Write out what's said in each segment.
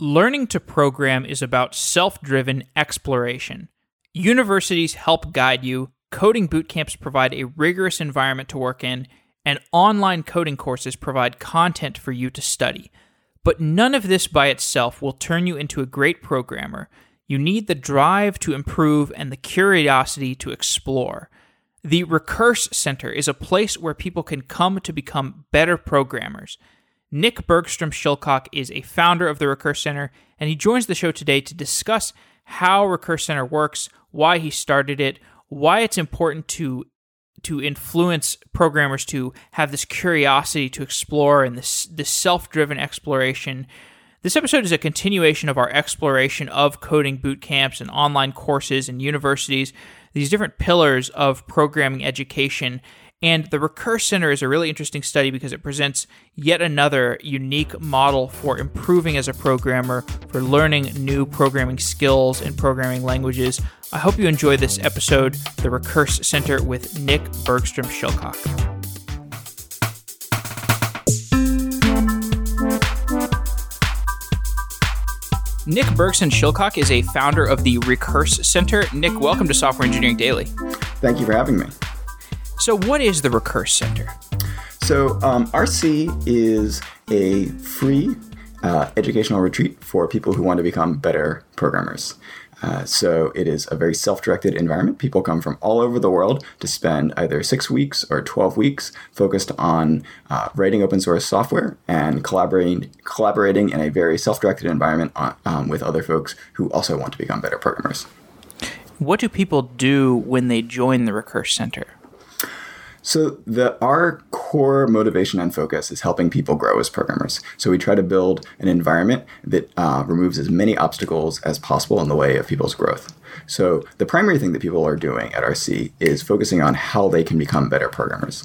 Learning to program is about self driven exploration. Universities help guide you, coding boot camps provide a rigorous environment to work in, and online coding courses provide content for you to study. But none of this by itself will turn you into a great programmer. You need the drive to improve and the curiosity to explore. The Recurse Center is a place where people can come to become better programmers. Nick Bergson-Shilcock is a founder of the Recurse Center, and he joins the show today to discuss how Recurse Center works, why he started it, why it's important to to influence programmers to have this curiosity to explore and this this self-driven exploration. This episode is a continuation of our exploration of coding boot camps and online courses and universities, these different pillars of programming education and the Recurse Center is a really interesting study because it presents yet another unique model for improving as a programmer, for learning new programming skills and programming languages. I hope you enjoy this episode, The Recurse Center with Nick Bergson-Shilcock. Nick Bergson-Shilcock is a founder of the Recurse Center. Nick, welcome to Software Engineering Daily. Thank you for having me. So, what is the Recurse Center? So, um, RC is a free uh, educational retreat for people who want to become better programmers. Uh, so it is a very self-directed environment. People come from all over the world to spend either six weeks or 12 weeks focused on uh, writing open source software and collaborating, collaborating in a very self-directed environment on, uh, um, with other folks who also want to become better programmers. What do people do when they join the Recurse Center? So the our core motivation and focus is helping people grow as programmers. So we try to build an environment that uh, removes as many obstacles as possible in the way of people's growth. So the primary thing that people are doing at RC is focusing on how they can become better programmers.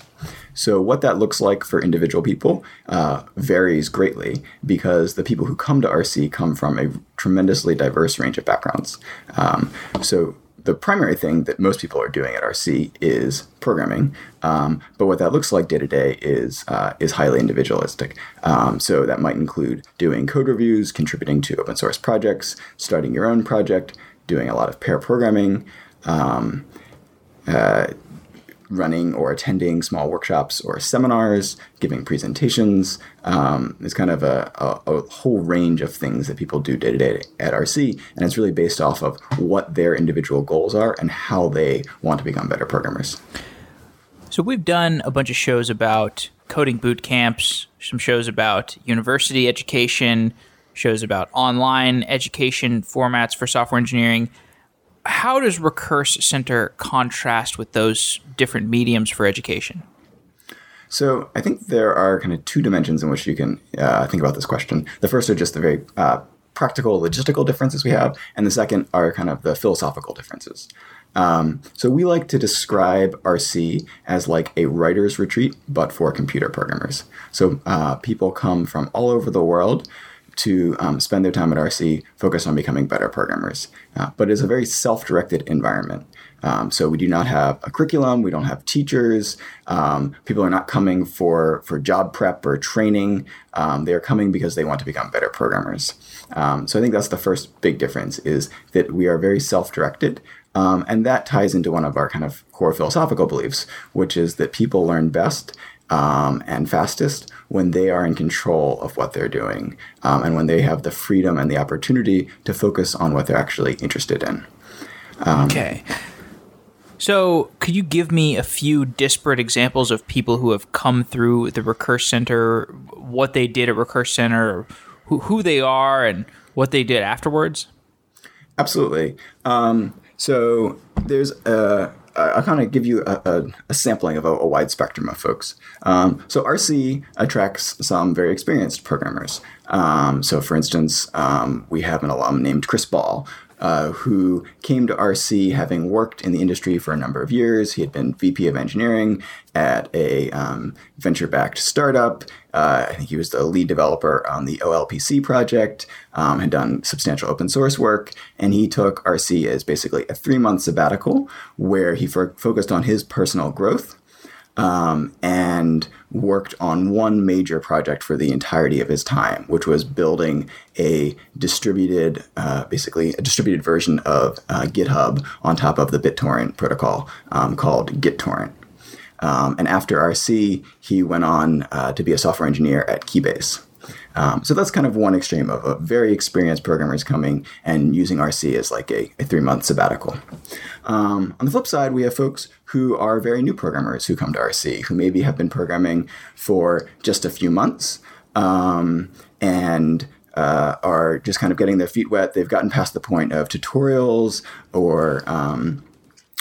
So what that looks like for individual people uh, varies greatly because the people who come to RC come from a tremendously diverse range of backgrounds. Um, so the primary thing that most people are doing at RC is programming, um, but what that looks like day to day is uh, is highly individualistic. Um, so that might include doing code reviews, contributing to open source projects, starting your own project, doing a lot of pair programming. Um, uh, running or attending small workshops or seminars, giving presentations. Um, it's kind of a, a, a, whole range of things that people do day to day at RC, and it's really based off of what their individual goals are and how they want to become better programmers. So we've done a bunch of shows about coding boot camps, some shows about university education, shows about online education formats for software engineering how does Recurse Center contrast with those different mediums for education? So I think there are kind of two dimensions in which you can uh, think about this question. The first are just the very uh, practical, logistical differences we have, and the second are kind of the philosophical differences. Um, so we like to describe RC as like a writer's retreat, but for computer programmers. So uh, people come from all over the world to um, spend their time at RC focused on becoming better programmers. Uh, but it's a very self directed environment. Um, so we do not have a curriculum, we don't have teachers. Um, people are not coming for, for job prep or training. Um, they are coming because they want to become better programmers. Um, so I think that's the first big difference is that we are very self directed. Um, and that ties into one of our kind of core philosophical beliefs, which is that people learn best um, and fastest when they are in control of what they're doing um, and when they have the freedom and the opportunity to focus on what they're actually interested in. Um, okay. So, could you give me a few disparate examples of people who have come through the Recurse Center, what they did at Recurse Center, who, who they are, and what they did afterwards? Absolutely. Um, so, there's a I'll kind of give you a, a, a sampling of a, a, wide spectrum of folks. Um, so RC attracts some very experienced programmers. Um, so, for instance, um, we have an alum named Chris Ball, uh, who came to RC having worked in the industry for a number of years. He had been VP of engineering at a um, venture backed startup. Uh, I think he was the lead developer on the OLPC project, um, had done substantial open source work, and he took RC as basically a three month sabbatical where he focused on his personal growth. Um, and worked on one major project for the entirety of his time, which was building a distributed, uh, basically a distributed version of uh, GitHub on top of the BitTorrent protocol um, called GitTorrent. Um, and after RC, he went on uh, to be a software engineer at Keybase. Um, so that's kind of one extreme of a very experienced programmers coming and using RC as like a, a three month sabbatical. Um, on the flip side, we have folks who are very new programmers who come to RC, who maybe have been programming for just a few months um, and uh, are just kind of getting their feet wet. They've gotten past the point of tutorials or um,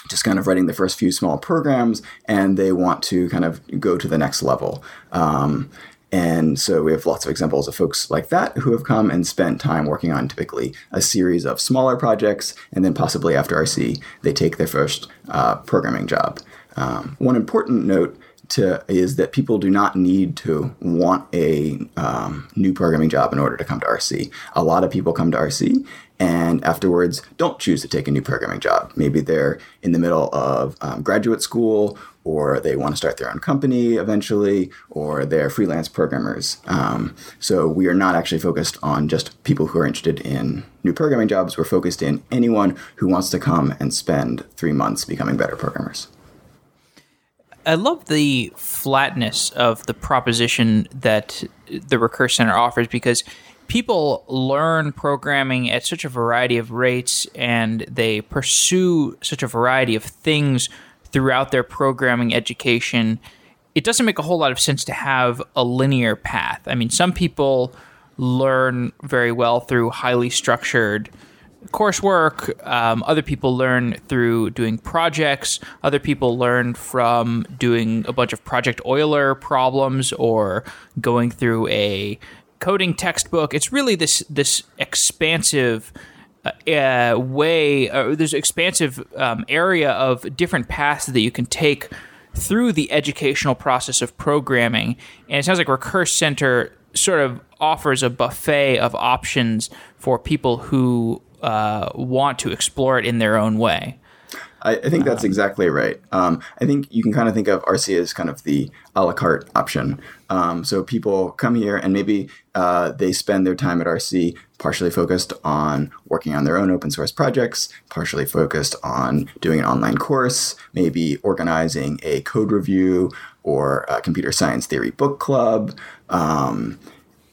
just kind of writing the first few small programs, and they want to kind of go to the next level. Um, and so we have lots of examples of folks like that who have come and spent time working on typically a series of smaller projects, and then possibly after RC, they take their first uh, programming job. Um, one important note to, is that people do not need to want a um, new programming job in order to come to RC. A lot of people come to RC and afterwards don't choose to take a new programming job. Maybe they're in the middle of um, graduate school or they want to start their own company eventually, or they're freelance programmers. Um, so we are not actually focused on just people who are interested in new programming jobs. We're focused in anyone who wants to come and spend three months becoming better programmers. I love the flatness of the proposition that the Recurse Center offers because people learn programming at such a variety of rates and they pursue such a variety of things throughout their programming education, it doesn't make a whole lot of sense to have a linear path. I mean, some people learn very well through highly structured coursework. Um, other people learn through doing projects. Other people learn from doing a bunch of Project Euler problems or going through a coding textbook. It's really this this expansive uh, way, uh, there's expansive um, area of different paths that you can take through the educational process of programming. And it sounds like Recurse Center sort of offers a buffet of options for people who uh, want to explore it in their own way. I, I think that's exactly right. Um, I think you can kind of think of RC as kind of the a la carte option. Um, so people come here and maybe uh, they spend their time at RC partially focused on working on their own open source projects, partially focused on doing an online course, maybe organizing a code review or a computer science theory book club. Um,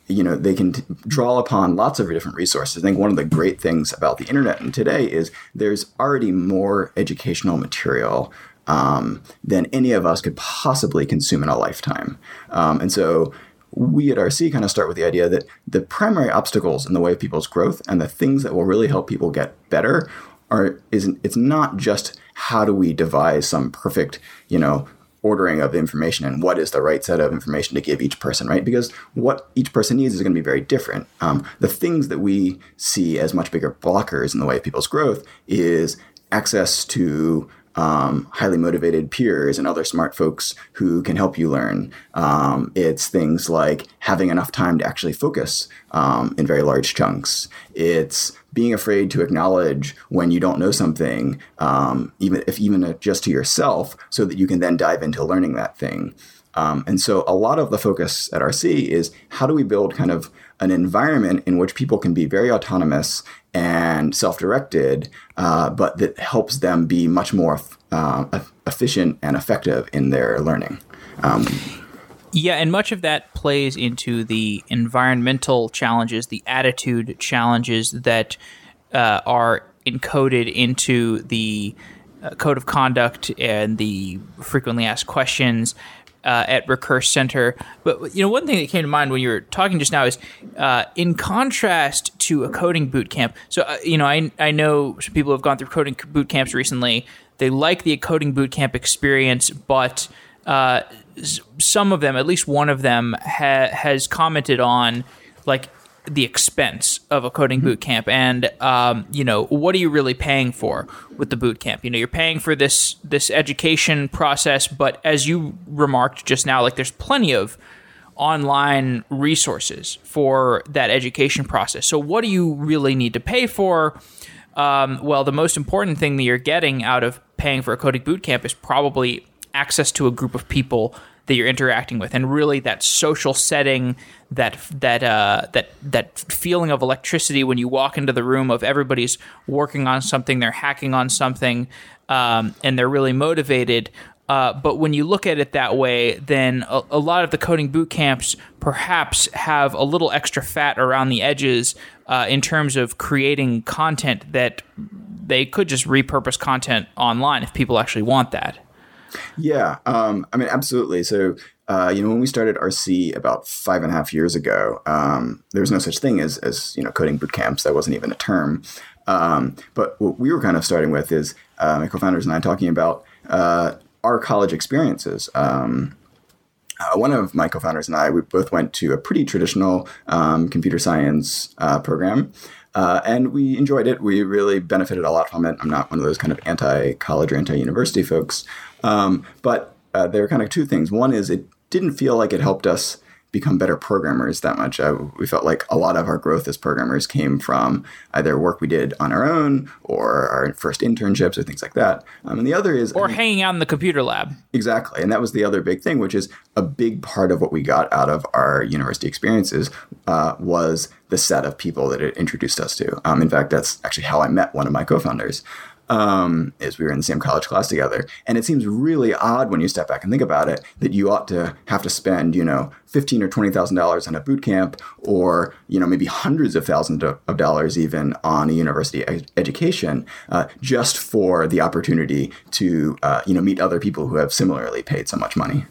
you know they can t- draw upon lots of different resources. I think one of the great things about the internet and today is there's already more educational material um, than any of us could possibly consume in a lifetime. Um, and so we at RC kind of start with the idea that the primary obstacles in the way of people's growth and the things that will really help people get better are is it's not just how do we devise some perfect you know ordering of information and what is the right set of information to give each person, right? Because what each person needs is going to be very different. Um, the things that we see as much bigger blockers in the way of people's growth is access to um, highly motivated peers and other smart folks who can help you learn. Um, it's things like having enough time to actually focus um, in very large chunks. It's being afraid to acknowledge when you don't know something, um, even if even just to yourself, so that you can then dive into learning that thing. Um, and so a lot of the focus at RC is how do we build kind of an environment in which people can be very autonomous and self-directed, uh, but that helps them be much more uh, efficient and effective in their learning. Um, yeah, and much of that plays into the environmental challenges, the attitude challenges that uh, are encoded into the uh, code of conduct and the frequently asked questions uh, at Recurse Center. But you know, one thing that came to mind when you were talking just now is, uh, in contrast to a coding boot camp. So uh, you know, I I know some people have gone through coding boot camps recently. They like the coding boot camp experience, but uh, some of them, at least one of them, ha- has commented on like the expense of a coding boot camp. And um, you know what are you really paying for with the boot camp? You know you're paying for this this education process but as you remarked just now like there's plenty of online resources for that education process. So what do you really need to pay for? Um, well the most important thing that you're getting out of paying for a coding boot camp is probably access to a group of people that you're interacting with, and really that social setting, that that uh, that that feeling of electricity when you walk into the room of everybody's working on something, they're hacking on something, um, and they're really motivated. Uh, but when you look at it that way, then a, a, lot of the coding boot camps perhaps have a little extra fat around the edges uh, in terms of creating content that they could just repurpose content online if people actually want that. Yeah, um, I mean, absolutely. So, uh, you know, when we started RC about five and a half years ago, um, there was no such thing as, as you know, coding boot camps. That wasn't even a term. Um, but what we were kind of starting with is uh, my co-founders and I talking about uh, our college experiences. Um, uh, one of my co-founders and I, we both went to a pretty traditional um, computer science uh, program. Uh, and we enjoyed it. We really benefited a lot from it. I'm not one of those kind of anti-college or anti-university folks, um, but uh, there are kind of two things. One is it didn't feel like it helped us become better programmers that much. Uh, we felt like a lot of our growth as programmers came from either work we did on our own or our first internships or things like that. Um, and the other is or hanging out in the computer lab. Exactly, and that was the other big thing, which is a big part of what we got out of our university experiences uh, was the set of people that it introduced us to. Um, in fact, that's actually how I met one of my co-founders um, is we were in the same college class together. And it seems really odd when you step back and think about it that you ought to have to spend, you know, fifteen or twenty thousand dollars on a boot camp, or you know, maybe hundreds of thousands of dollars even on a university ed- education, uh, just for the opportunity to, uh, you know, meet other people who have similarly paid so much money.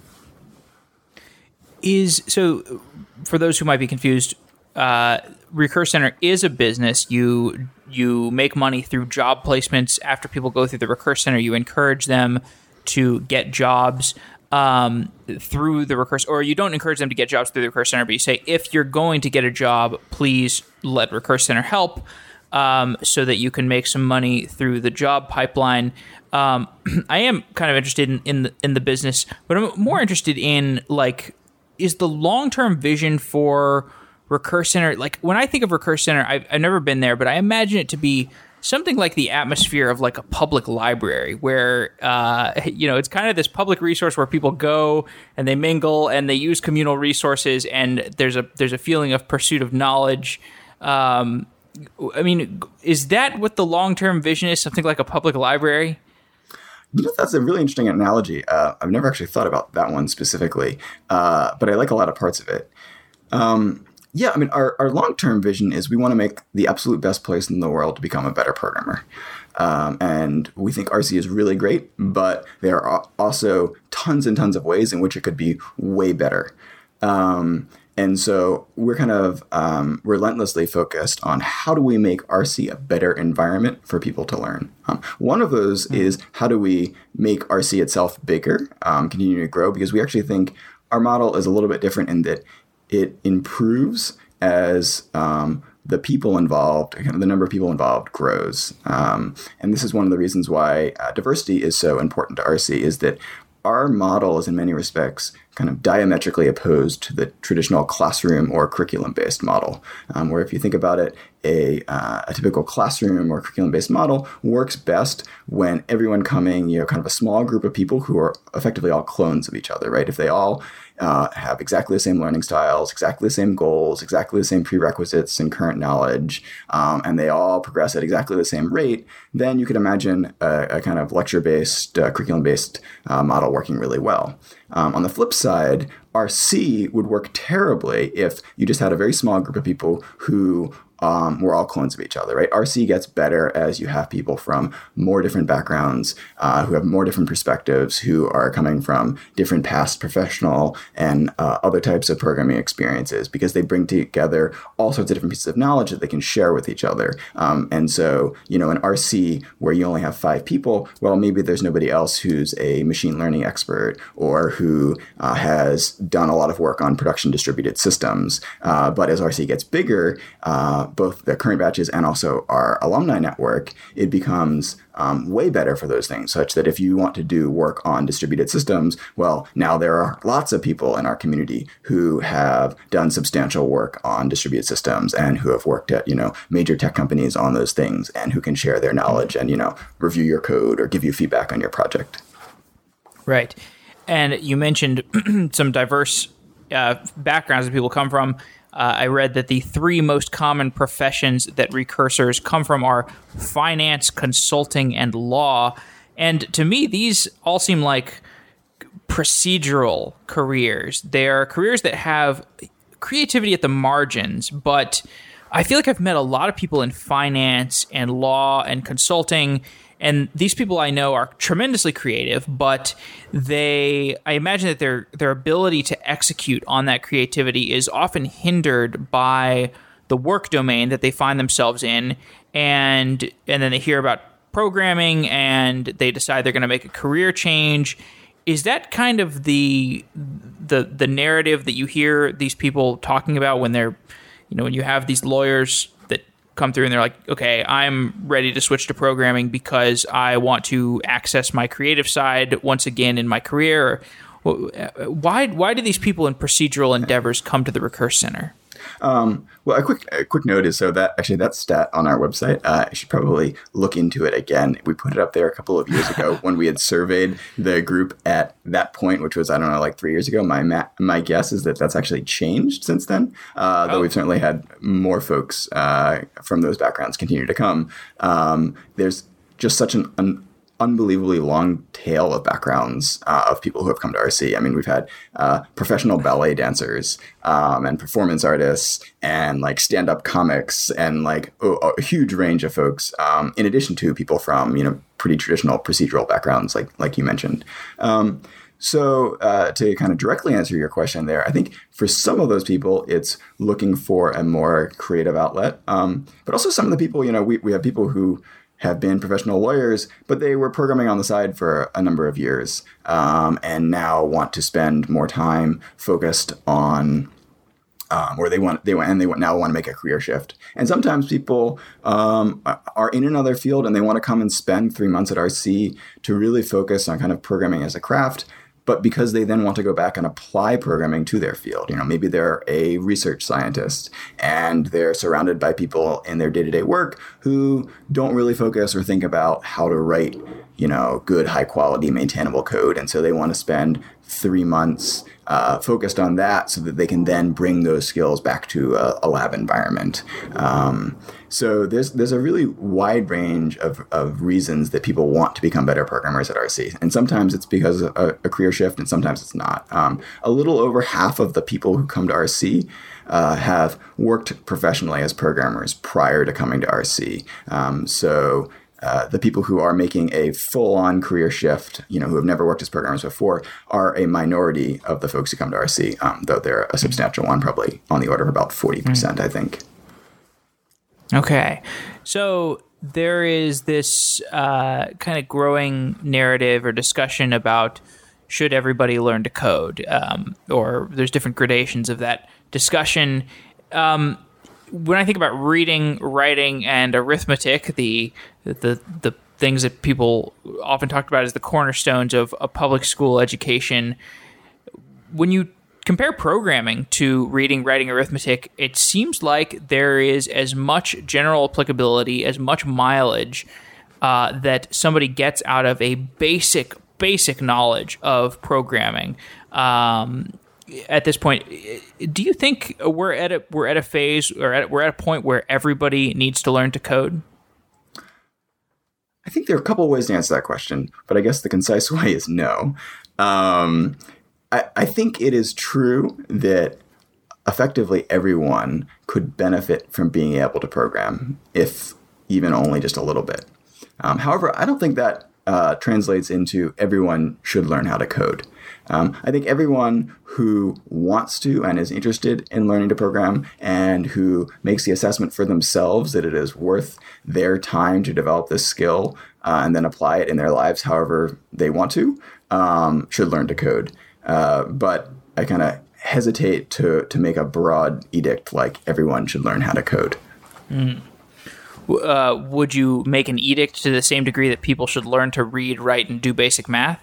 Is so for those who might be confused. Uh, Recurse Center is a business. You you make money through job placements after people go through the Recurse Center. You encourage them to get jobs um, through the Recurse, or you don't encourage them to get jobs through the Recurse Center, but you say if you're going to get a job, please let Recurse Center help, um, so that you can make some money through the job pipeline. Um, I am kind of interested in, in the in the business, but I'm more interested in like is the long term vision for Recurse Center, like when I think of Recurse Center, I've, I've never been there, but I imagine it to be something like the atmosphere of like a public library where uh, you know it's kind of this public resource where people go and they mingle and they use communal resources and there's a there's a feeling of pursuit of knowledge um, i mean is that what the long-term vision is something like a public library you know, that's a really interesting analogy. Uh, I've never actually thought about that one specifically, uh, but I like a lot of parts of it. Um, yeah, I mean, our, our long term vision is we want to make the absolute best place in the world to become a better programmer. Um, and we think RC is really great, but there are also tons and tons of ways in which it could be way better. Um, and so we're kind of um, relentlessly focused on how do we make RC a better environment for people to learn. Um, one of those mm-hmm. is how do we make RC itself bigger, um, continue to grow, because we actually think our model is a little bit different in that it improves as um, the people involved, kind of the number of people involved grows. Um, and this is one of the reasons why uh, diversity is so important to RC is that our model is in many respects kind of diametrically opposed to the traditional classroom or curriculum based model. Um, where if you think about it, a, uh, a typical classroom or curriculum based model works best when everyone coming, you know, kind of a small group of people who are effectively all clones of each other, right? If they all uh, have exactly the same learning styles, exactly the same goals, exactly the same prerequisites and current knowledge, um, and they all progress at exactly the same rate, then you could imagine a, a kind of lecture based, uh, curriculum based uh, model working really well. Um, on the flip side, RC would work terribly if you just had a very small group of people who um, we're all clones of each other, right? RC gets better as you have people from more different backgrounds, uh, who have more different perspectives, who are coming from different past professional and uh, other types of programming experiences, because they bring together all sorts of different pieces of knowledge that they can share with each other. Um, and so, you know, in RC, where you only have five people, well, maybe there's nobody else who's a machine learning expert or who uh, has done a lot of work on production distributed systems. Uh, but as RC gets bigger, uh, both the current batches and also our alumni network, it becomes um, way better for those things, such that if you want to do work on distributed systems, well, now there are lots of people in our community who have done substantial work on distributed systems and who have worked at, you know, major tech companies on those things and who can share their knowledge and, you know, review your code or give you feedback on your project. Right. And you mentioned some diverse uh, backgrounds that people come from. Uh, I read that the three most common professions that recursors come from are finance, consulting, and law. And to me, these all seem like procedural careers. They are careers that have creativity at the margins, but I feel like I've met a lot of people in finance and law and consulting and these people I know are tremendously creative, but they I imagine that their their ability to execute on that creativity is often hindered by the work domain that they find themselves in. And and then they hear about programming and they decide they're going to make a career change. Is that kind of the the the narrative that you hear these people talking about when they're you know when you have these lawyers come through and they're like, okay, I'm ready to switch to programming because I want to access my creative side once again in my career. Why why do these people in procedural endeavors come to the Recurse Center? Um, well, a quick a quick note is so that actually that stat on our website. Uh, I should probably look into it again. We put it up there a couple of years ago when we had surveyed the group at that point, which was I don't know like three years ago. My ma- my guess is that that's actually changed since then. Uh, though oh. we've certainly had more folks uh, from those backgrounds continue to come. Um, there's just such an, an unbelievably long tail of backgrounds uh, of people who have come to RC. I mean, we've had uh, professional ballet dancers um, and performance artists and like stand up comics and like a, a, huge range of folks, um, in addition to people from, you know, pretty traditional procedural backgrounds, like, like you mentioned. Um, so, uh, to kind of directly answer your question there, I think for some of those people, it's looking for a more creative outlet. Um, but also, some of the people, you know, we, we have people who have been professional lawyers, but they were programming on the side for a number of years um, and now want to spend more time focused on. Um, or they want they want and they now want to make a career shift. And sometimes people um, are in another field and they want to come and spend three months at RC to really focus on kind of programming as a craft but because they then want to go back and apply programming to their field. You know, maybe they're a research scientist and they're surrounded by people in their day-to-day work who don't really focus or think about how to write, you know, good high quality maintainable code. And so they want to spend three months uh, focused on that so that they can then bring those skills back to a, a lab environment. Um, so there's there's a really wide range of, of reasons that people want to become better programmers at RC, and sometimes it's because of a, a career shift, and sometimes it's not. Um, a little over half of the people who come to RC uh, have worked professionally as programmers prior to coming to RC. Um, so uh, the people who are making a full-on career shift, you know, who have never worked as programmers before, are a minority of the folks who come to RC, um, though they're a substantial one, probably on the order of about forty percent, mm. I think. Okay, so there is this uh, kind of growing narrative or discussion about should everybody learn to code, um, or there's different gradations of that discussion. Um, when I think about reading, writing, and arithmetic, the the the things that people often talked about as the cornerstones of a public school education, when you compare programming to reading, writing, arithmetic, it seems like there is as much general applicability, as much mileage uh, that somebody gets out of a basic basic knowledge of programming. Um, at this point, do you think we're at a we're at a phase or at, we're at a point where everybody needs to learn to code? I think there are a couple of ways to answer that question, but I guess the concise way is no. Um, I, I think it is true that effectively everyone could benefit from being able to program, if even only just a little bit. Um, however, I don't think that uh, translates into everyone should learn how to code. Um, I think everyone who wants to and is interested in learning to program and who makes the assessment for themselves that it is worth their time to develop this skill uh, and then apply it in their lives however they want to um, should learn to code. Uh, but I kind of hesitate to, to make a broad edict like everyone should learn how to code. Mm. Uh, would you make an edict to the same degree that people should learn to read, write, and do basic math?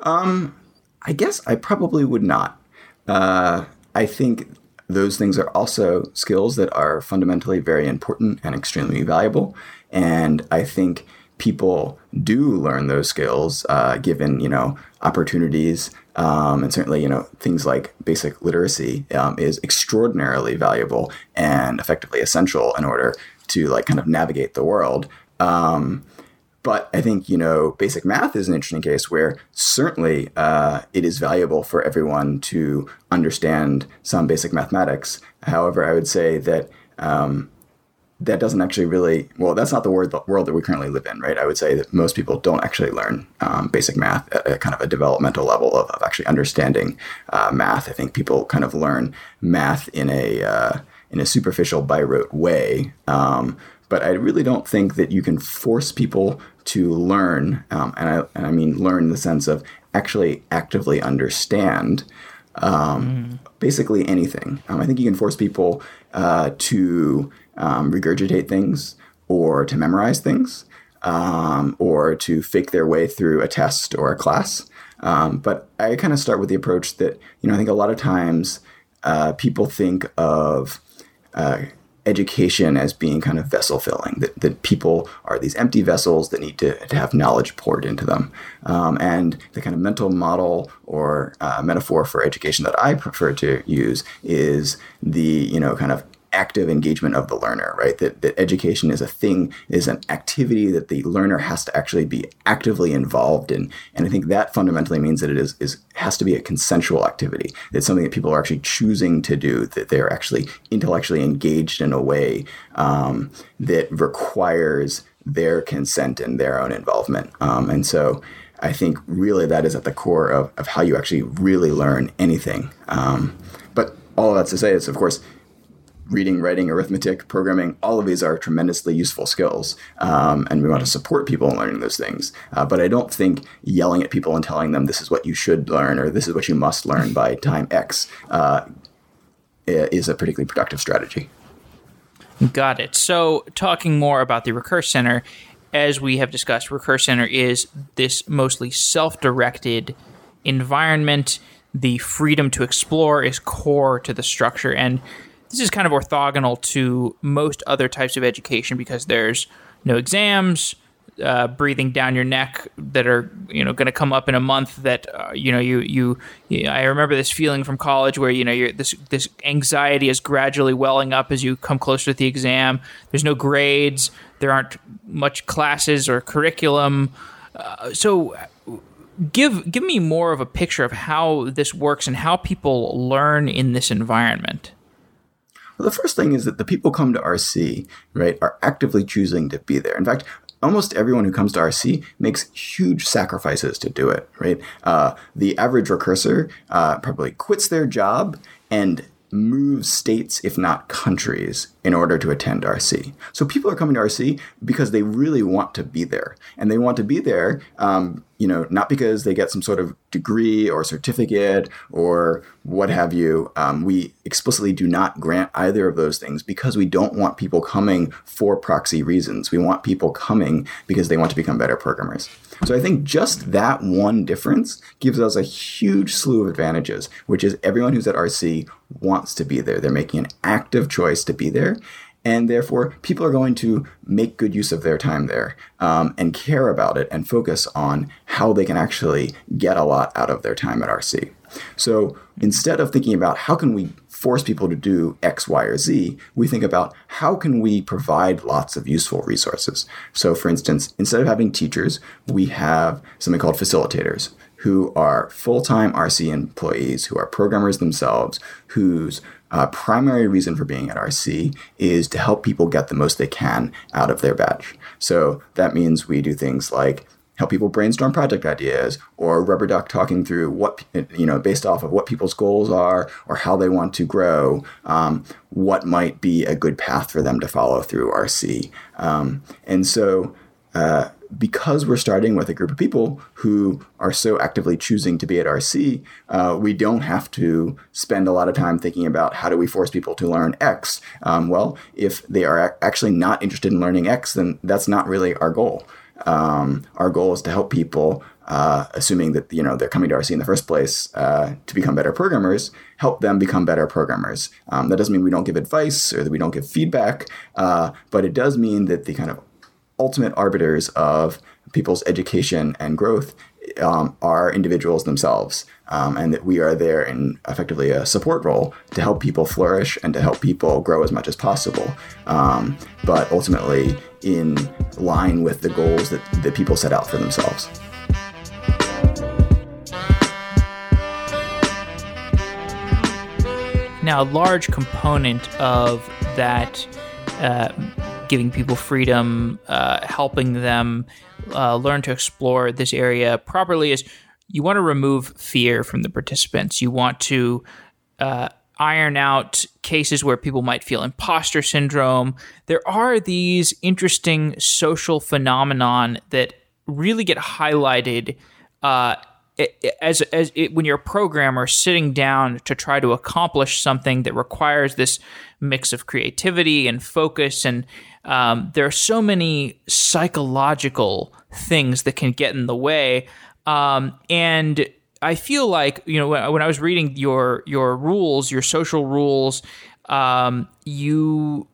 Um, I guess I probably would not. Uh, I think those things are also skills that are fundamentally very important and extremely valuable. And I think people do learn those skills, uh, given you know opportunities, um, and certainly you know things like basic literacy um, is extraordinarily valuable and effectively essential in order to like kind of navigate the world. Um, but I think you know basic math is an interesting case where certainly uh, it is valuable for everyone to understand some basic mathematics. However, I would say that um, that doesn't actually really well that's not the word the world that we currently live in right i would say that most people don't actually learn um, basic math at a kind of a developmental level of, of actually understanding uh, math i think people kind of learn math in a uh, in a superficial by rote way um, but i really don't think that you can force people to learn um, and, I, and i mean learn in the sense of actually actively understand mm. basically anything um, i think you can force people uh, to um, regurgitate things or to memorize things um, or to fake their way through a test or a class. Um, but I kind of start with the approach that, you know, I think a lot of times uh, people think of uh, education as being kind of vessel filling, that, that people are these empty vessels that need to, to have knowledge poured into them. Um, and the kind of mental model or uh, metaphor for education that I prefer to use is the, you know, kind of active engagement of the learner, right? That, that education is a thing, is an activity that the learner has to actually be actively involved in. And I think that fundamentally means that it is, is has to be a consensual activity. It's something that people are actually choosing to do, that they're actually intellectually engaged in a way um, that requires their consent and their own involvement. Um, and so I think really that is at the core of, of how you actually really learn anything. Um, but all of that's to say is, of course, reading, writing, arithmetic, programming, all of these are tremendously useful skills. Um, and we want to support people in learning those things. Uh, but I don't think yelling at people and telling them this is what you should learn or this is what you must learn by time X uh, is a particularly productive strategy. Got it. So, talking more about the Recurse Center, as we have discussed, Recurse Center is this mostly self directed environment. The freedom to explore is core to the structure. And this is kind of orthogonal to most other types of education because there's no exams, uh, breathing down your neck that are you know going to come up in a month that uh, you know you, you, you I remember this feeling from college where you know you're, this this anxiety is gradually welling up as you come closer to the exam. There's no grades. There aren't much classes or curriculum. Uh, so give give me more of a picture of how this works and how people learn in this environment. Well, the first thing is that the people come to RC, right, are actively choosing to be there. In fact, almost everyone who comes to RC makes huge sacrifices to do it, right? Uh, the average recursor uh, probably quits their job and moves states, if not countries, in order to attend RC. So people are coming to RC because they really want to be there, and they want to be there, um, you know, not because they get some sort of degree or certificate or what have you. Um, we explicitly do not grant either of those things because we don't want people coming for proxy reasons. We want people coming because they want to become better programmers. So I think just that one difference gives us a huge slew of advantages, which is everyone who's at RC wants to be there. They're making an active choice to be there. And therefore, people are going to make good use of their time there um, and care about it and focus on how they can actually get a lot out of their time at RC. So instead of thinking about how can we force people to do X, Y, or Z, we think about how can we provide lots of useful resources. So for instance, instead of having teachers, we have something called facilitators who are full-time RC employees, who are programmers themselves, whose uh, primary reason for being at RC is to help people get the most they can out of their batch. So that means we do things like help people brainstorm project ideas or rubber duck talking through what you know based off of what people's goals are or how they want to grow um, what might be a good path for them to follow through rc um, and so uh, because we're starting with a group of people who are so actively choosing to be at RC, uh, we don't have to spend a lot of time thinking about how do we force people to learn X. Um, well, if they are actually not interested in learning X, then that's not really our goal. Um, our goal is to help people, uh, assuming that you know they're coming to RC in the first place uh, to become better programmers, help them become better programmers. Um, that doesn't mean we don't give advice or that we don't give feedback, uh, but it does mean that the kind of ultimate arbiters of people's education and growth um, are individuals themselves, um, and that we are there in effectively a support role to help people flourish and to help people grow as much as possible. Um, but ultimately, in line with the goals that, that people set out for themselves. Now, a large component of that uh, giving people freedom, uh, helping them uh, learn to explore this area properly is you want to remove fear from the participants. You want to uh, iron out cases where people might feel imposter syndrome. There are these interesting social phenomenon that really get highlighted uh, as as it, when you're a programmer sitting down to try to accomplish something that requires this mix of creativity and focus and um, there are so many psychological things that can get in the way um, and I feel like you know when, I was reading your your rules your social rules um, you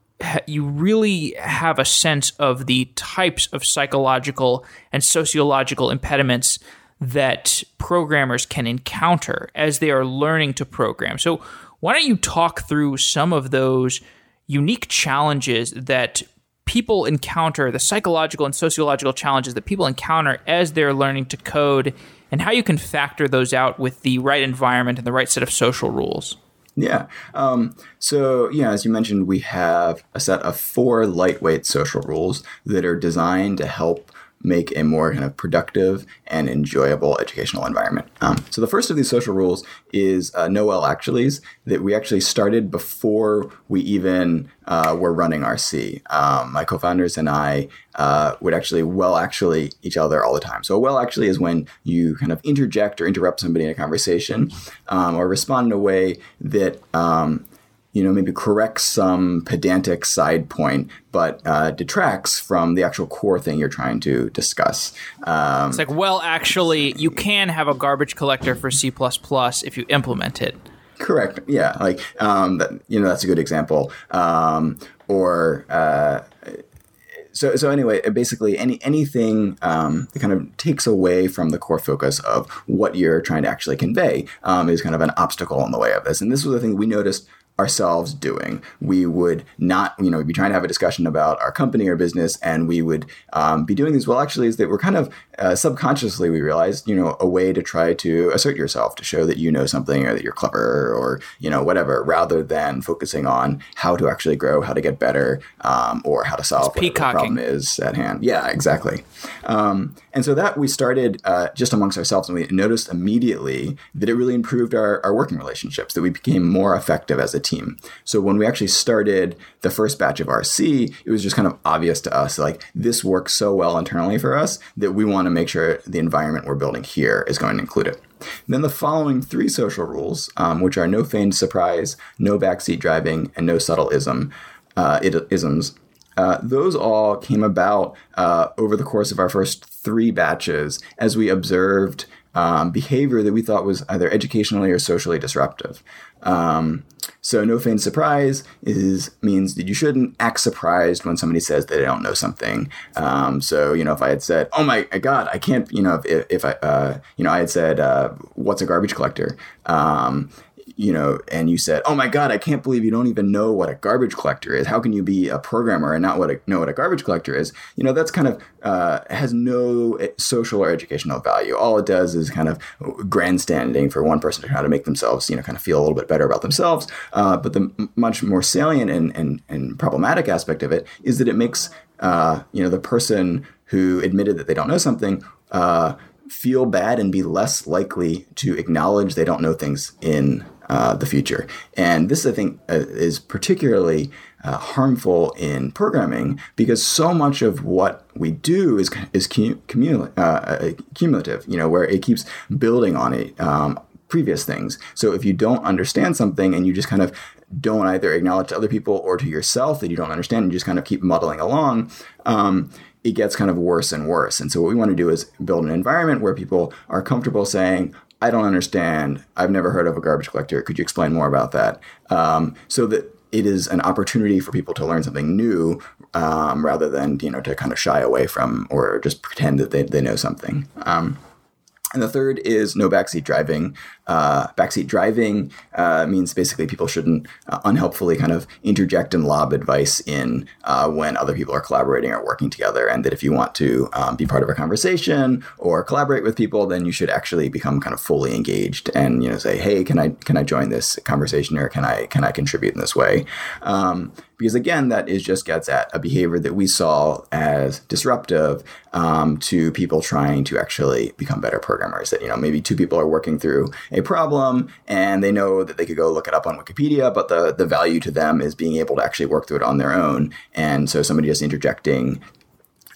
you really have a sense of the types of psychological and sociological impediments that programmers can encounter as they are learning to program. So, why don't you talk through some of those unique challenges that people encounter, the psychological and sociological challenges that people encounter as they're learning to code, and how you can factor those out with the right environment and the right set of social rules? Yeah. Um, so, yeah, as you mentioned, we have a set of four lightweight social rules that are designed to help make a more kind of productive and enjoyable educational environment. Um, so the first of these social rules is uh, no well actuallys that we actually started before we even uh, were running RC. Um, my co-founders and I uh, would actually well actually each other all the time. So a well actually is when you kind of interject or interrupt somebody in a conversation um, or respond in a way that um, you know, maybe corrects some pedantic side point, but uh, detracts from the actual core thing you're trying to discuss. Um, it's like, well, actually, you can have a garbage collector for C++ if you implement it. Correct. Yeah. Like, um, that, you know, that's a good example. Um, or, uh, so, so anyway, basically, any anything um, that kind of takes away from the core focus of what you're trying to actually convey um, is kind of an obstacle in the way of this. And this was the thing we noticed ourselves doing. We would not, you know, we'd be trying to have a discussion about our company or business, and we would um, be doing these well actually is that we're kind of uh, subconsciously we realized, you know, a way to try to assert yourself to show that you know something or that you're clever or you know whatever, rather than focusing on how to actually grow, how to get better, um, or how to solve the problem is at hand. Yeah, exactly. Um, and so that we started uh, just amongst ourselves, and we noticed immediately that it really improved our, our working relationships, that we became more effective as a team. So when we actually started the first batch of RC, it was just kind of obvious to us like this works so well internally for us that we want to make sure the environment we're building here is going to include it. then the following three social rules, um, which are no feigned surprise, no backseat driving, and no subtle ism, uh, isms, uh, those all came about uh, over the course of our first three batches as we observed um, behavior that we thought was either educationally or socially disruptive. Um, so no feigned surprise is means that you shouldn't act surprised when somebody says that they don't know something. Um, so you know, if I had said, "Oh my God, I can't," you know, if, if I, uh, you know, I had said, uh, "What's a garbage collector?" Um, you know, and you said, "Oh my God, I can't believe you don't even know what a garbage collector is. How can you be a programmer and not what a, know what a garbage collector is?" You know, that's kind of uh, has no eh, social or educational value. All it does is kind of grandstanding for one person to try to make themselves, you know, kind of feel a little bit better about themselves. Uh, but the much more salient and, and and problematic aspect of it is that it makes uh, you know the person who admitted that they don't know something uh, feel bad and be less likely to acknowledge they don't know things in uh, the future. And this, I think, uh, is particularly uh, harmful in programming because so much of what we do is is cumul- uh, uh, cumulative. You know, where it keeps building on it. Um, previous things. So if you don't understand something and you just kind of don't either acknowledge to other people or to yourself that you don't understand, and you just kind of keep muddling along, um, it gets kind of worse and worse. And so what we want to do is build an environment where people are comfortable saying, I don't understand. I've never heard of a garbage collector. Could you explain more about that? Um, so that it is an opportunity for people to learn something new um, rather than you know to kind of shy away from or just pretend that they, they know something. Um, and the third is no backseat driving. Uh, backseat driving uh, means basically people shouldn't uh, unhelpfully kind of interject and lob advice in uh, when other people are collaborating or working together. And that if you want to um, be part of a conversation or collaborate with people, then you should actually become kind of fully engaged and you know say, hey, can I can I join this conversation or can I can I contribute in this way? Um, because again, that is just gets at a behavior that we saw as disruptive um, to people trying to actually become better programmers. That you know maybe two people are working through a problem and they know that they could go look it up on Wikipedia, but the the value to them is being able to actually work through it on their own. And so somebody just interjecting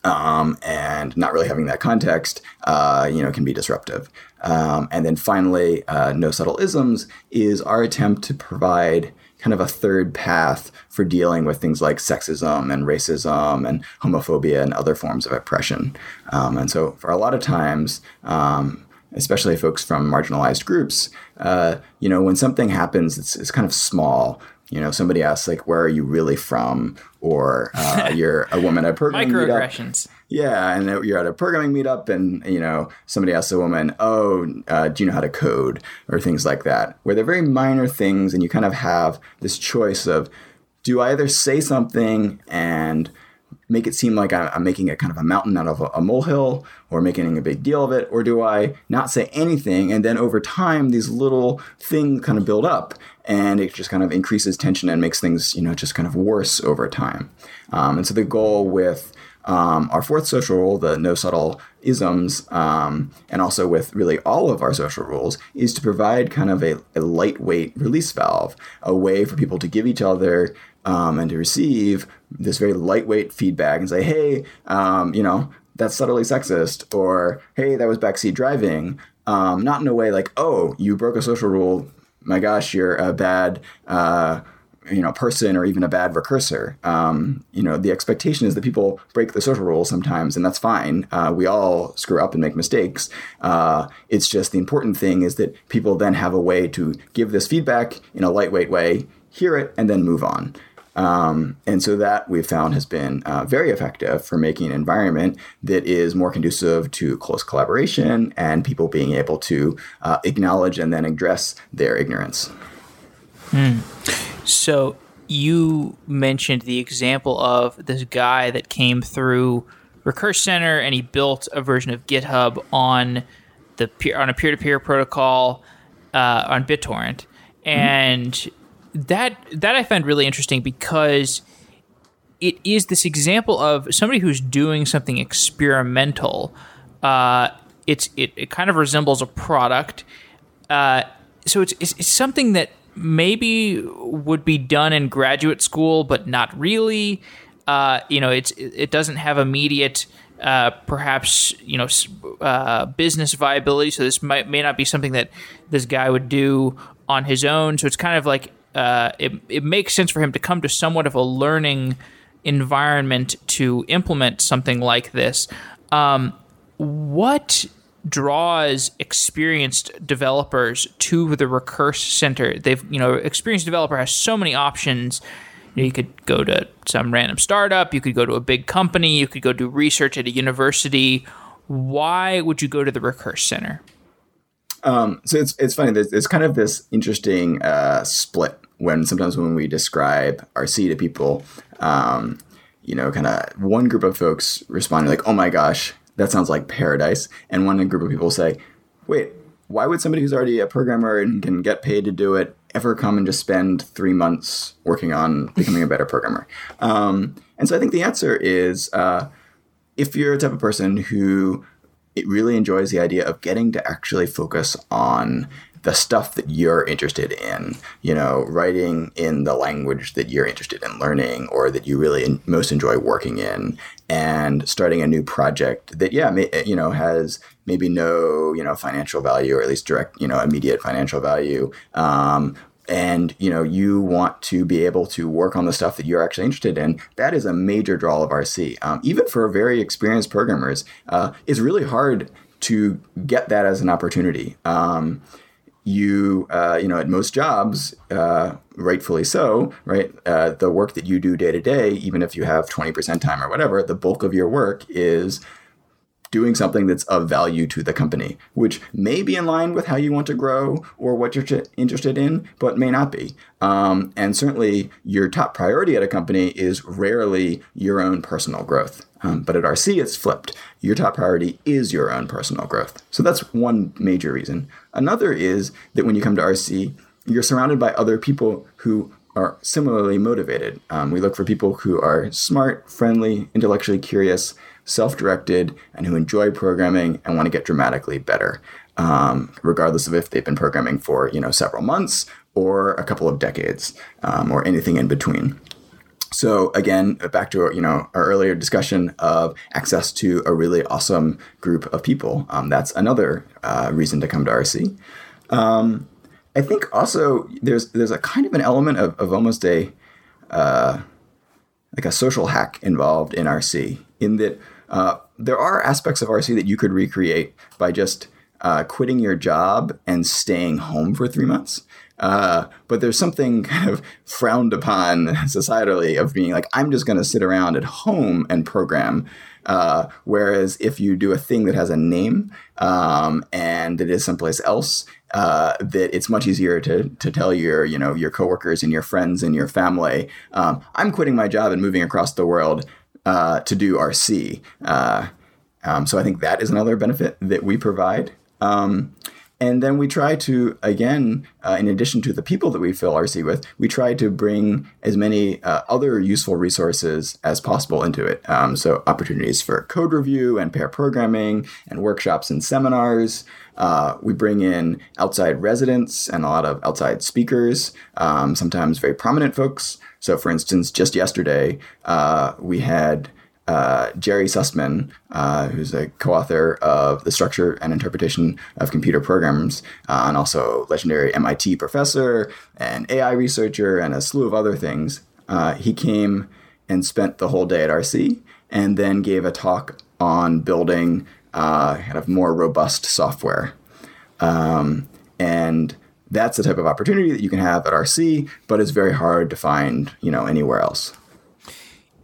um, and not really having that context, uh, you know, can be disruptive. Um, and then finally, uh, no subtle isms is our attempt to provide kind of a third path for dealing with things like sexism and racism and homophobia and other forms of oppression. Um, and so, for a lot of times, um, especially folks from marginalized groups, uh, you know, when something happens, it's, it's kind of small. You know, somebody asks like, "Where are you really from?" Or uh, you're a woman at a programming microaggressions. Meetup. Yeah, and you're at a programming meetup, and you know somebody asks a woman, "Oh, uh, do you know how to code?" or things like that, where they're very minor things, and you kind of have this choice of, do I either say something and make it seem like I'm making a kind of a mountain out of a molehill or making a big deal of it? Or do I not say anything? And then over time, these little things kind of build up and it just kind of increases tension and makes things, you know, just kind of worse over time. Um, and so the goal with um, our fourth social rule, the no subtle isms, um, and also with really all of our social rules, is to provide kind of a, a lightweight release valve, a way for people to give each other um, and to receive this very lightweight feedback and say, hey, um, you know, that's subtly sexist, or hey, that was backseat driving. Um, not in a way like, oh, you broke a social rule. My gosh, you're a bad, uh, you know, person or even a bad recurser. Um, you know, the expectation is that people break the social rules sometimes, and that's fine. Uh, we all screw up and make mistakes. Uh, it's just the important thing is that people then have a way to give this feedback in a lightweight way, hear it, and then move on. Um, and so that we've found has been uh, very effective for making an environment that is more conducive to close collaboration and people being able to uh, acknowledge and then address their ignorance. Mm. So you mentioned the example of this guy that came through Recurse Center and he built a version of GitHub on the peer, on a peer to peer protocol uh, on BitTorrent, mm-hmm. and mm-hmm that that I find really interesting because it is this example of somebody who's doing something experimental. Uh, it's it, it kind of resembles a product. Uh, so it's, it's, it's something that maybe would be done in graduate school, but not really. Uh, you know, it's it doesn't have immediate. Uh, perhaps you know uh, business viability. So this might may not be something that this guy would do on his own. So it's kind of like uh, it, it makes sense for him to come to somewhat of a learning environment to implement something like this. Um, what draws experienced developers to the Recurse Center? They've, you know, experienced developer has so many options. You, know, you could go to some random startup, you could go to a big company, you could go do research at a university. Why would you go to the Recurse Center? Um, so it's it's funny. There's, there's kind of this interesting uh, split when sometimes when we describe RC to people, um, you know, kind of one group of folks respond like, "Oh my gosh, that sounds like paradise," and one group of people say, "Wait, why would somebody who's already a programmer and can get paid to do it ever come and just spend three months working on becoming a better programmer?" Um, and so I think the answer is, uh, if you're a type of person who it really enjoys the idea of getting to actually focus on the stuff that you're interested in, you know, writing in the language that you're interested in learning or that you really most enjoy working in and starting a new project that, yeah, may, you know, has maybe no, you know, financial value or at least direct, you know, immediate financial value. Um, and you know you want to be able to work on the stuff that you're actually interested in that is a major draw of rc um, even for very experienced programmers uh, it's really hard to get that as an opportunity. Um, you uh, you know at most jobs uh, rightfully so right? Uh, the work that you do day to day even if you have 20% time or whatever the bulk of your work is doing something that's of value to the company, which may be in line with how you want to grow or what you're interested in, but may not be. Um, and certainly, your top priority at a company is rarely your own personal growth. Um, but at RC, it's flipped. Your top priority is your own personal growth. So that's one major reason. Another is that when you come to RC, you're surrounded by other people who are similarly motivated. Um, we look for people who are smart, friendly, intellectually curious, self-directed, and who enjoy programming and want to get dramatically better, um, regardless of if they've been programming for you know several months or a couple of decades um, or anything in between. So again, back to you know our earlier discussion of access to a really awesome group of people. Um, that's another uh, reason to come to RC. Um, I think also there's there's a kind of an element of, of almost a uh, like a social hack involved in RC in that uh, there are aspects of RC that you could recreate by just uh, quitting your job and staying home for three months. Uh, but there's something kind of frowned upon societally of being like, I'm just going to sit around at home and program. Uh, whereas if you do a thing that has a name um, and it is someplace else, uh, that it's much easier to to tell your you know your coworkers and your friends and your family, um, I'm quitting my job and moving across the world uh, to do RC. Uh, um, so I think that is another benefit that we provide. Um, and then we try to, again, uh, in addition to the people that we fill RC with, we try to bring as many uh, other useful resources as possible into it. Um, so opportunities for code review and pair programming and workshops and seminars. Uh, we bring in outside residents and a lot of outside speakers, um, sometimes very prominent folks. So, for instance, just yesterday, uh, we had uh, Gerry Sussman, uh, who's a co-author of The Structure and Interpretation of Computer Programs, uh, and also legendary MIT professor and AI researcher and a slew of other things. Uh, he came and spent the whole day at RC, and then gave a talk on building uh, kind of more robust software. Um, and that's the type of opportunity that you can have at RC, but it's very hard to find, you know, anywhere else.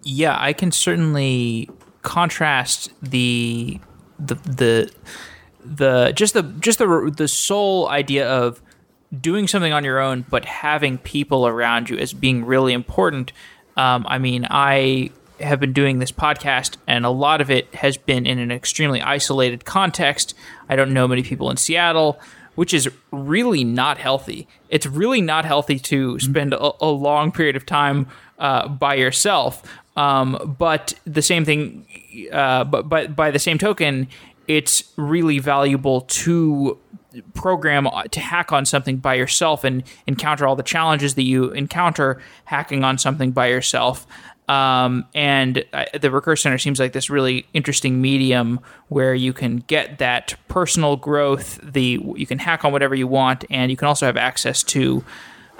Yeah, I can certainly contrast the the the the just the just the the sole idea of doing something on your own, but having people around you as being really important. Um, I mean, I have been doing this podcast, and a lot of it has been in an extremely isolated context. I don't know many people in Seattle, which is really not healthy. It's really not healthy to spend a, a long period of time uh, by yourself. Um, but the same thing, uh, but, but by the same token, it's really valuable to program to hack on something by yourself and encounter all the challenges that you encounter hacking on something by yourself. Um, and uh, the Recurse Center seems like this really interesting medium where you can get that personal growth. The you can hack on whatever you want, and you can also have access to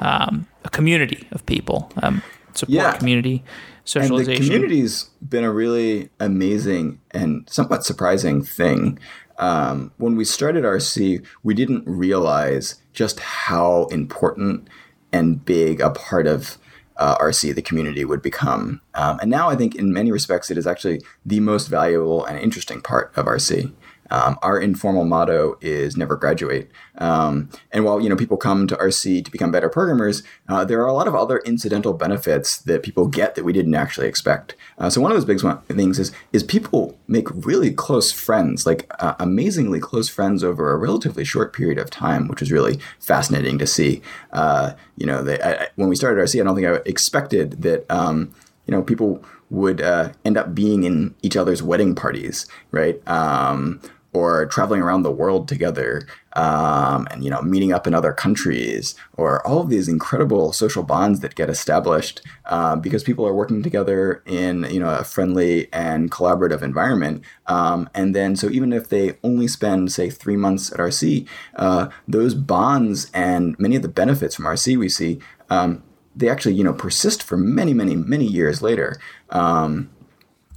um, a community of people, um, support yeah. community, socialization. And the community's been a really amazing and somewhat surprising thing. Um, when we started RC, we didn't realize just how important and big a part of uh, RC the community would become. Um, and now I think in many respects it is actually the most valuable and interesting part of RC. Um, our informal motto is never graduate. Um, and while you know people come to RC to become better programmers, uh, there are a lot of other incidental benefits that people get that we didn't actually expect. Uh, so one of those big things is is people make really close friends, like uh, amazingly close friends over a relatively short period of time, which is really fascinating to see. Uh, you know, they, I, when we started RC, I don't think I expected that. Um, you know, people would uh, end up being in each other's wedding parties, right? Um, or traveling around the world together um, and you know meeting up in other countries or all of these incredible social bonds that get established uh, because people are working together in you know a friendly and collaborative environment um, and then so even if they only spend say three months at rc uh, those bonds and many of the benefits from rc we see um, they actually you know persist for many many many years later. Um,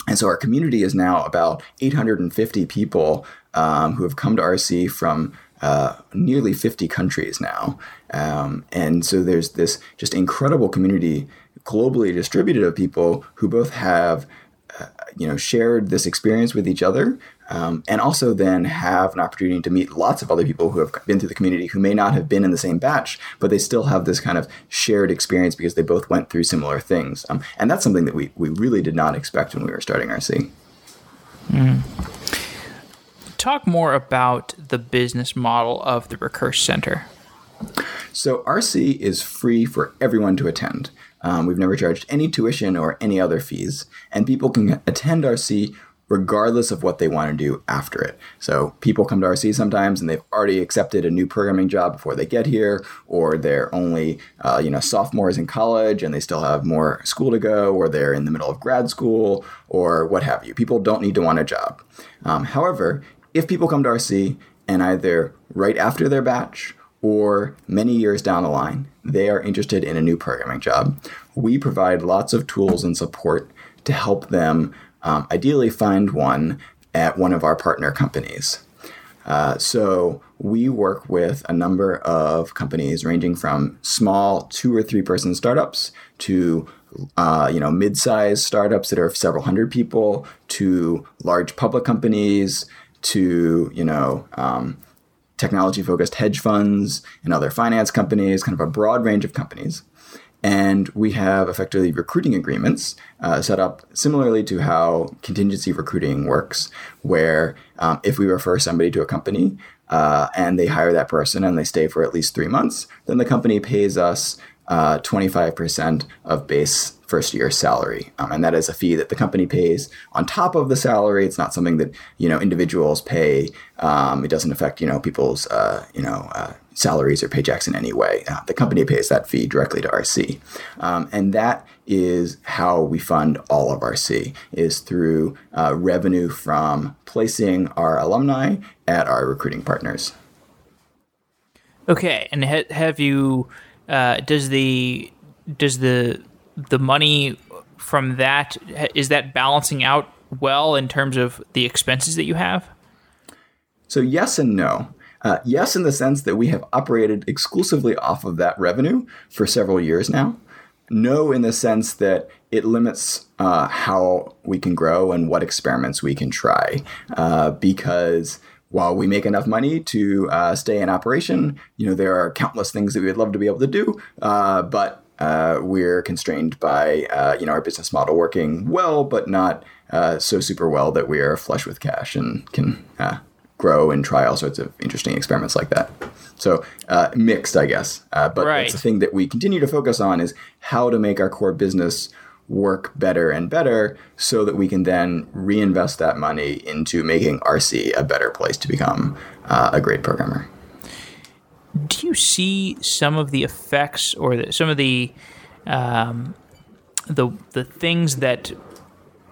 and so our community is now about 850 people um, who have come to RC from uh, nearly 50 countries now. Um, and so there's this just incredible community globally distributed of people who both have uh, you know shared this experience with each other um, and also then have an opportunity to meet lots of other people who have been through the community who may not have been in the same batch but they still have this kind of shared experience because they both went through similar things um, and that's something that we, we really did not expect when we were starting rc mm. Talk more about the business model of the recurse center so rc is free for everyone to attend um, we've never charged any tuition or any other fees, and people can attend RC regardless of what they want to do after it. So people come to RC sometimes and they've already accepted a new programming job before they get here, or they're only uh, you know sophomores in college and they still have more school to go, or they're in the middle of grad school, or what have you. People don't need to want a job. Um, however, if people come to RC and either right after their batch or many years down the line, they are interested in a new programming job. We provide lots of tools and support to help them um, ideally find one at one of our partner companies. Uh, so we work with a number of companies ranging from small two or three person startups to uh, you know mid-sized startups that are several hundred people to large public companies to you know um, technology focused hedge funds and other finance companies, kind of a broad range of companies. And we have effectively recruiting agreements uh, set up similarly to how contingency recruiting works, where um, if we refer somebody to a company uh, and they hire that person and they stay for at least three months, then the company pays us uh, 25% of base first year salary. Um, and that is a fee that the company pays on top of the salary. It's not something that, you know, individuals pay. Um, it doesn't affect, you know, people's, uh, you know, uh, salaries or paychecks in any way. Uh, the company pays that fee directly to RC. Um, and that is how we fund all of RC is through uh, revenue from placing our alumni at our recruiting partners. Okay. And ha- have you, uh, does the, does the the money from that is that balancing out well in terms of the expenses that you have? So yes and no. Uh, yes, in the sense that we have operated exclusively off of that revenue for several years now. No, in the sense that it limits uh, how we can grow and what experiments we can try. Uh, because while we make enough money to uh, stay in operation, you know there are countless things that we would love to be able to do, uh, but uh, we're constrained by uh, you know our business model working well, but not uh, so super well that we are flush with cash and can uh, grow and try all sorts of interesting experiments like that. So uh, mixed, I guess. Uh, but right. the thing that we continue to focus on is how to make our core business work better and better so that we can then reinvest that money into making RC a better place to become a great programmer do you see some of the effects or the, some of the um, the the things that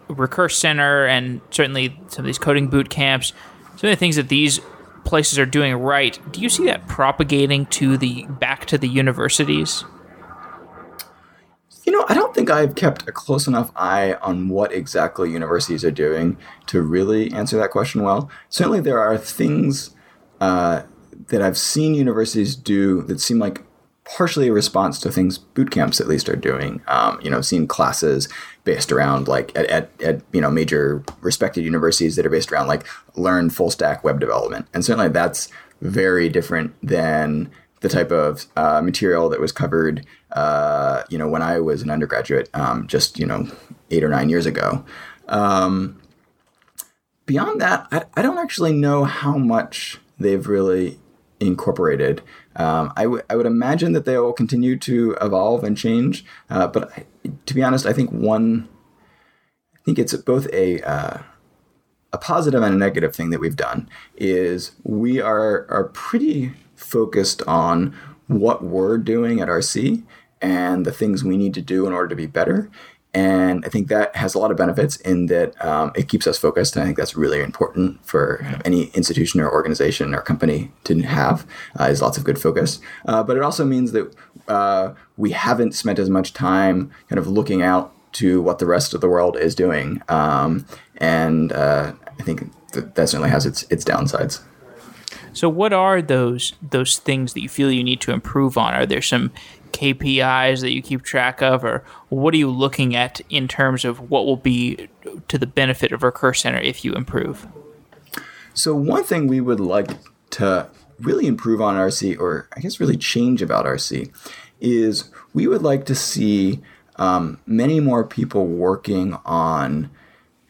Recurse Center and certainly some of these coding boot camps, some of the things that these places are doing right, do you see that propagating to the back to the universities? You know, I don't think I've kept a close enough eye on what exactly universities are doing to really answer that question well. Certainly, there are things uh, that I've seen universities do that seem like partially a response to things boot camps at least are doing. Um, you know, seen classes based around like at, at, at, you know major respected universities that are based around like learn full stack web development, and certainly that's very different than the type of uh, material that was covered. Uh, you know, when I was an undergraduate, um, just you know eight or nine years ago. Um, beyond that, I, I don't actually know how much they've really incorporated. Um, I, w- I would imagine that they will continue to evolve and change. Uh, but I, to be honest, I think one, I think it's both a uh, a positive and a negative thing that we've done is we are are pretty focused on what we're doing at RC and the things we need to do in order to be better. And I think that has a lot of benefits in that um, it keeps us focused. And I think that's really important for any institution or organization or company to have uh, is lots of good focus. Uh, but it also means that uh, we haven't spent as much time kind of looking out to what the rest of the world is doing. Um, and uh, I think that, that certainly has its its downsides. So, what are those those things that you feel you need to improve on? Are there some KPIs that you keep track of, or what are you looking at in terms of what will be to the benefit of Recurse Center if you improve? So, one thing we would like to really improve on RC, or I guess really change about RC, is we would like to see um, many more people working on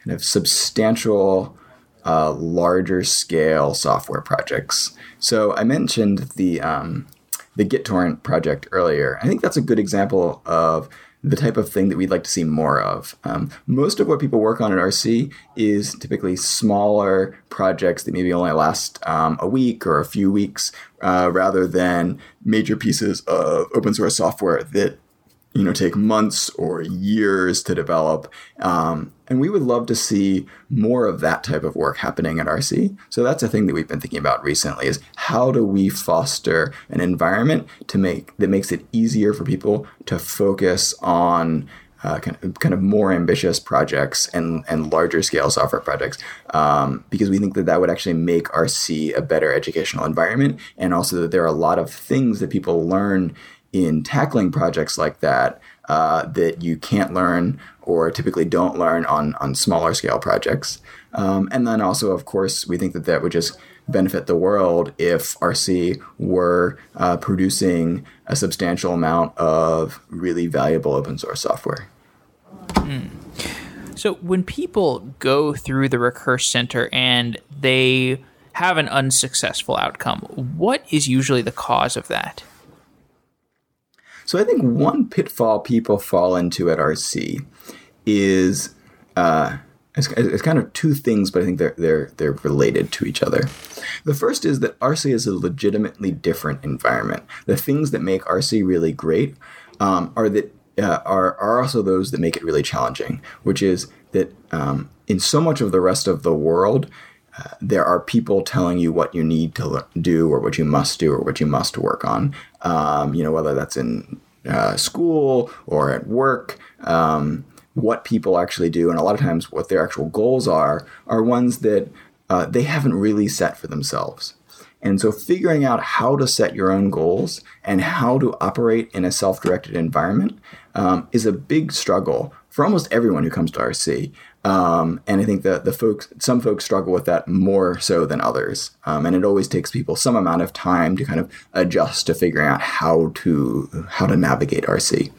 kind of substantial, uh, larger scale software projects. So I mentioned the um, the GitTorrent project earlier. I think that's a good example of the type of thing that we'd like to see more of. Um, most of what people work on at RC is typically smaller projects that maybe only last um, a week or a few weeks, uh, rather than major pieces of open source software that you know take months or years to develop um, and we would love to see more of that type of work happening at rc so that's a thing that we've been thinking about recently is how do we foster an environment to make that makes it easier for people to focus on uh, kind, of, kind of more ambitious projects and, and larger scale software projects um, because we think that that would actually make RC a better educational environment. And also that there are a lot of things that people learn in tackling projects like that uh, that you can't learn or typically don't learn on on smaller scale projects. Um, and then also, of course, we think that that would just benefit the world if RC were uh, producing a substantial amount of really valuable open source software. Mm. So when people go through the Recurse Center and they have an unsuccessful outcome, what is usually the cause of that? So I think one pitfall people fall into at RC is uh, it's, it's, kind of two things, but I think they're they're they're related to each other. The first is that RC is a legitimately different environment. The things that make RC really great um, are that uh, are are also those that make it really challenging, which is that um, in so much of the rest of the world, there are people telling you what you need to do or what you must do or what you must work on. Um, you know, whether that's in uh, school or at work, um, what people actually do, and a lot of times what their actual goals are, are ones that uh, they haven't really set for themselves. And so, figuring out how to set your own goals and how to operate in a self directed environment um, is a big struggle for almost everyone who comes to RC. Um, and I think that the folks, some folks struggle with that more so than others. Um, and it always takes people some amount of time to kind of adjust to figuring out how to how to navigate RC.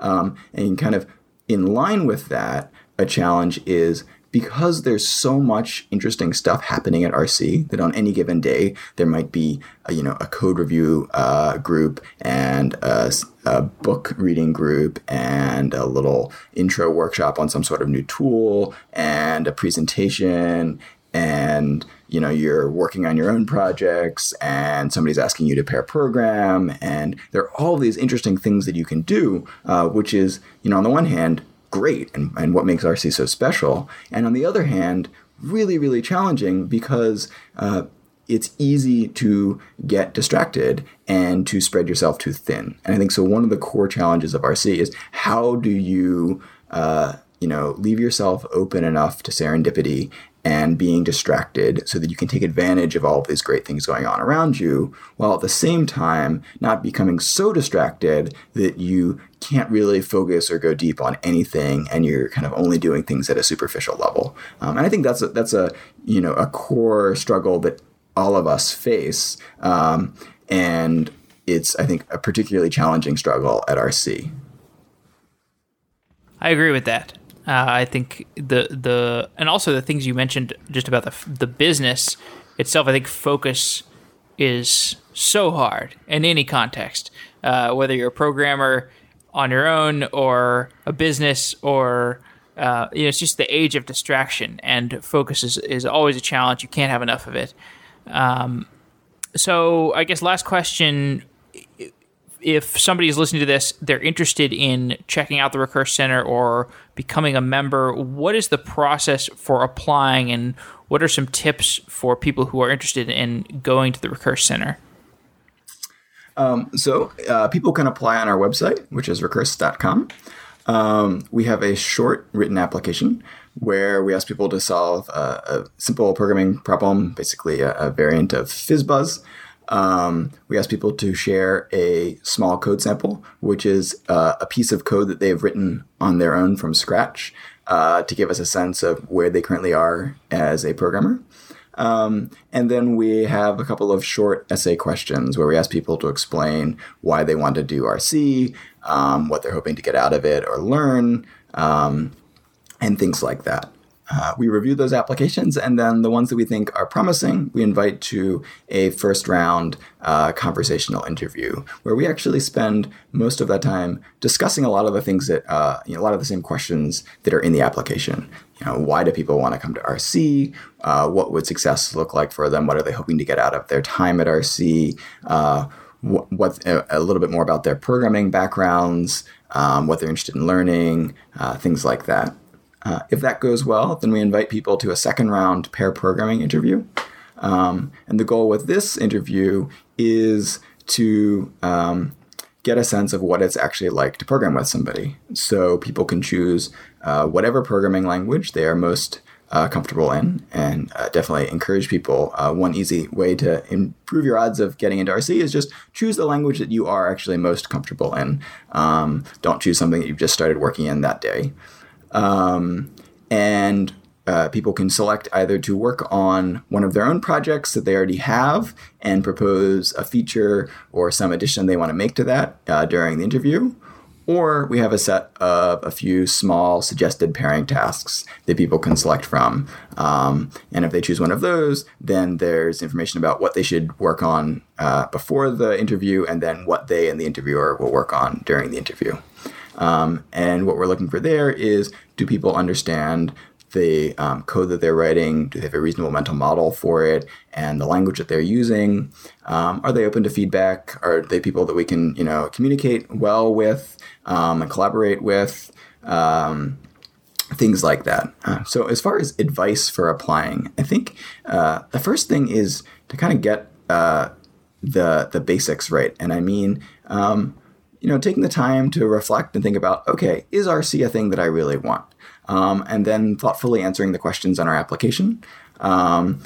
Um, and kind of in line with that, a challenge is because there's so much interesting stuff happening at RC that on any given day there might be a, you know a code review uh, group and a, a, book reading group and a little intro workshop on some sort of new tool and a presentation and you know you're working on your own projects and somebody's asking you to pair program and there are all these interesting things that you can do uh, which is you know on the one hand great and, and what makes RC so special. And on the other hand, really, really challenging because uh, it's easy to get distracted and to spread yourself too thin. And I think so. One of the core challenges of RC is how do you, uh, you know, leave yourself open enough to serendipity and being distracted so that you can take advantage of all of these great things going on around you while at the same time not becoming so distracted that you can't really focus or go deep on anything and you're kind of only doing things at a superficial level. Um, and i think that's a, that's a you know a core struggle that all of us face. Um, and it's i think a particularly challenging struggle at rc i agree with that. Uh, I think the the and also the things you mentioned just about the the business itself. I think focus is so hard in any context, uh, whether you're a programmer on your own or a business or uh, you know, it's just the age of distraction and focus is, is always a challenge. You can't have enough of it. Um, so I guess last question if somebody is listening to this, they're interested in checking out the Recurse Center or becoming a member, what is the process for applying and what are some tips for people who are interested in going to the Recurse Center? Um, so uh, people can apply on our website, which is recurse.com. Um, we have a short written application where we ask people to solve a, a simple programming problem, basically a, a variant of FizzBuzz. Um, we ask people to share a small code sample, which is uh, a piece of code that they've written on their own from scratch uh, to give us a sense of where they currently are as a programmer. Um, and then we have a couple of short essay questions where we ask people to explain why they want to do RC, um, what they're hoping to get out of it or learn, um, and things like that. Uh, we review those applications, and then the ones that we think are promising, we invite to a first round uh, conversational interview where we actually spend most of that time discussing a lot of the things that, uh, you know, a lot of the same questions that are in the application. You know, why do people want to come to RC? Uh, what would success look like for them? What are they hoping to get out of their time at RC? Uh, what, a, little bit more about their programming backgrounds, um, what they're interested in learning, uh, things like that. Uh, if that goes well, then we invite people to a second round pair programming interview. Um, and the goal with this interview is to um, get a sense of what it's actually like to program with somebody. So people can choose uh, whatever programming language they are most uh, comfortable in, and uh, definitely encourage people. Uh, one easy way to improve your odds of getting into RC is just choose the language that you are actually most comfortable in. Um, don't choose something that you've just started working in that day. Um, and uh, people can select either to work on one of their own projects that they already have and propose a feature or some addition they want to make to that uh, during the interview. Or we have a set of a few small suggested pairing tasks that people can select from. Um, and if they choose one of those, then there's information about what they should work on uh, before the interview and then what they and the interviewer will work on during the interview. Um, and what we're looking for there is do people understand the um, code that they're writing? Do they have a reasonable mental model for it? And the language that they're using? Um, are they open to feedback? Are they people that we can, you know, communicate well with um, and collaborate with? Um, things like that. Uh, so, as far as advice for applying, I think uh, the first thing is to kind of get uh, the the basics right, and I mean. Um, you know, taking the time to reflect and think about, okay, is RC a thing that I really want? Um, and then thoughtfully answering the questions on our application. Um,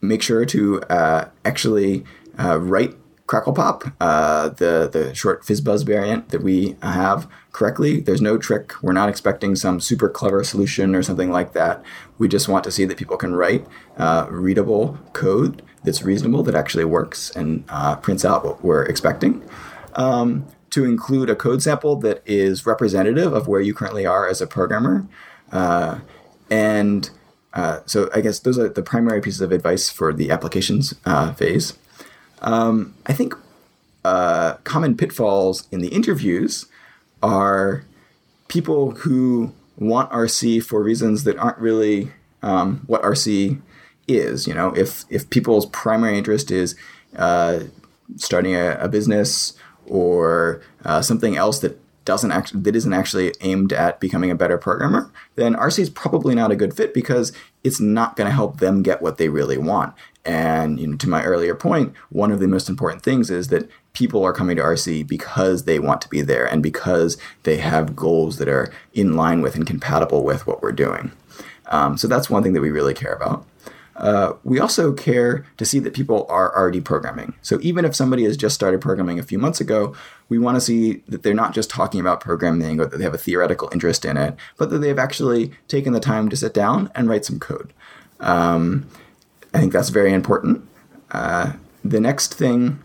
make sure to uh, actually uh, write CracklePop, uh, the the short FizzBuzz variant that we have correctly. There's no trick. We're not expecting some super clever solution or something like that. We just want to see that people can write uh, readable code that's reasonable, that actually works, and uh, prints out what we're expecting. Um, to include a code sample that is representative of where you currently are as a programmer. Uh, and uh, so I guess those are the primary pieces of advice for the applications uh, phase. Um, I think uh, common pitfalls in the interviews are people who want RC for reasons that aren't really um, what RC is. You know, if if people's primary interest is uh, starting a, a business or uh, something else that doesn't actually that isn't actually aimed at becoming a better programmer, then RC is probably not a good fit because it's not going to help them get what they really want. And you know, to my earlier point, one of the most important things is that people are coming to RC because they want to be there and because they have goals that are in line with and compatible with what we're doing. Um, so that's one thing that we really care about. Uh, we also care to see that people are already programming. So even if somebody has just started programming a few months ago, we want to see that they're not just talking about programming or that they have a theoretical interest in it, but that they've actually taken the time to sit down and write some code. Um, I think that's very important. Uh, the next thing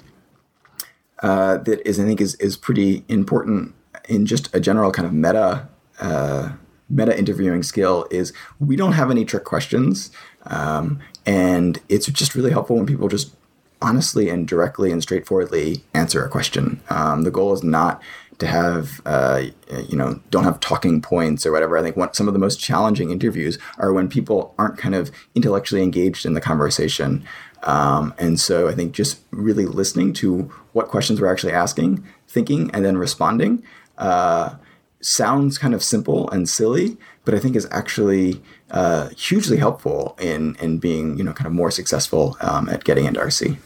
uh, that is, I think, is is pretty important in just a general kind of meta uh, meta interviewing skill is we don't have any trick questions. Um, and it's just really helpful when people just honestly and directly and straightforwardly answer a question. Um, the goal is not to have, uh, you know, don't have talking points or whatever. I think one, some of the most challenging interviews are when people aren't kind of intellectually engaged in the conversation. Um, and so I think just really listening to what questions we're actually asking, thinking, and then responding. Uh, sounds kind of simple and silly, but I think is actually uh, hugely helpful in in being you know kind of more successful um, at getting into RC.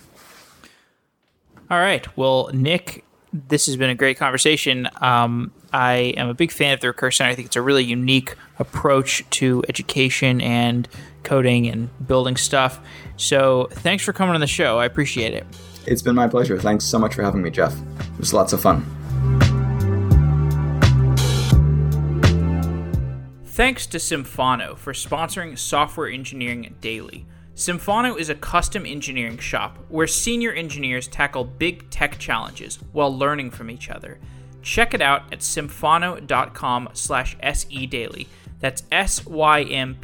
All right. Well, Nick this has been a great conversation. Um, I am a big fan of the Recursion. I think it's a really unique approach to education and coding and building stuff. So thanks for coming on the show. I appreciate it. It's been my pleasure. Thanks so much for having me, Jeff. It was lots of fun. Thanks to Symphono for sponsoring Software Engineering Daily. Symphono is a custom engineering shop where senior engineers tackle big tech challenges while learning from each other. Check it out at symphono.com slash sedaily. That's S-Y-M-P-H-O-N-O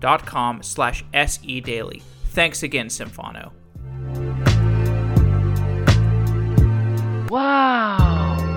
dot com slash sedaily. Thanks again, Symphono. Wow.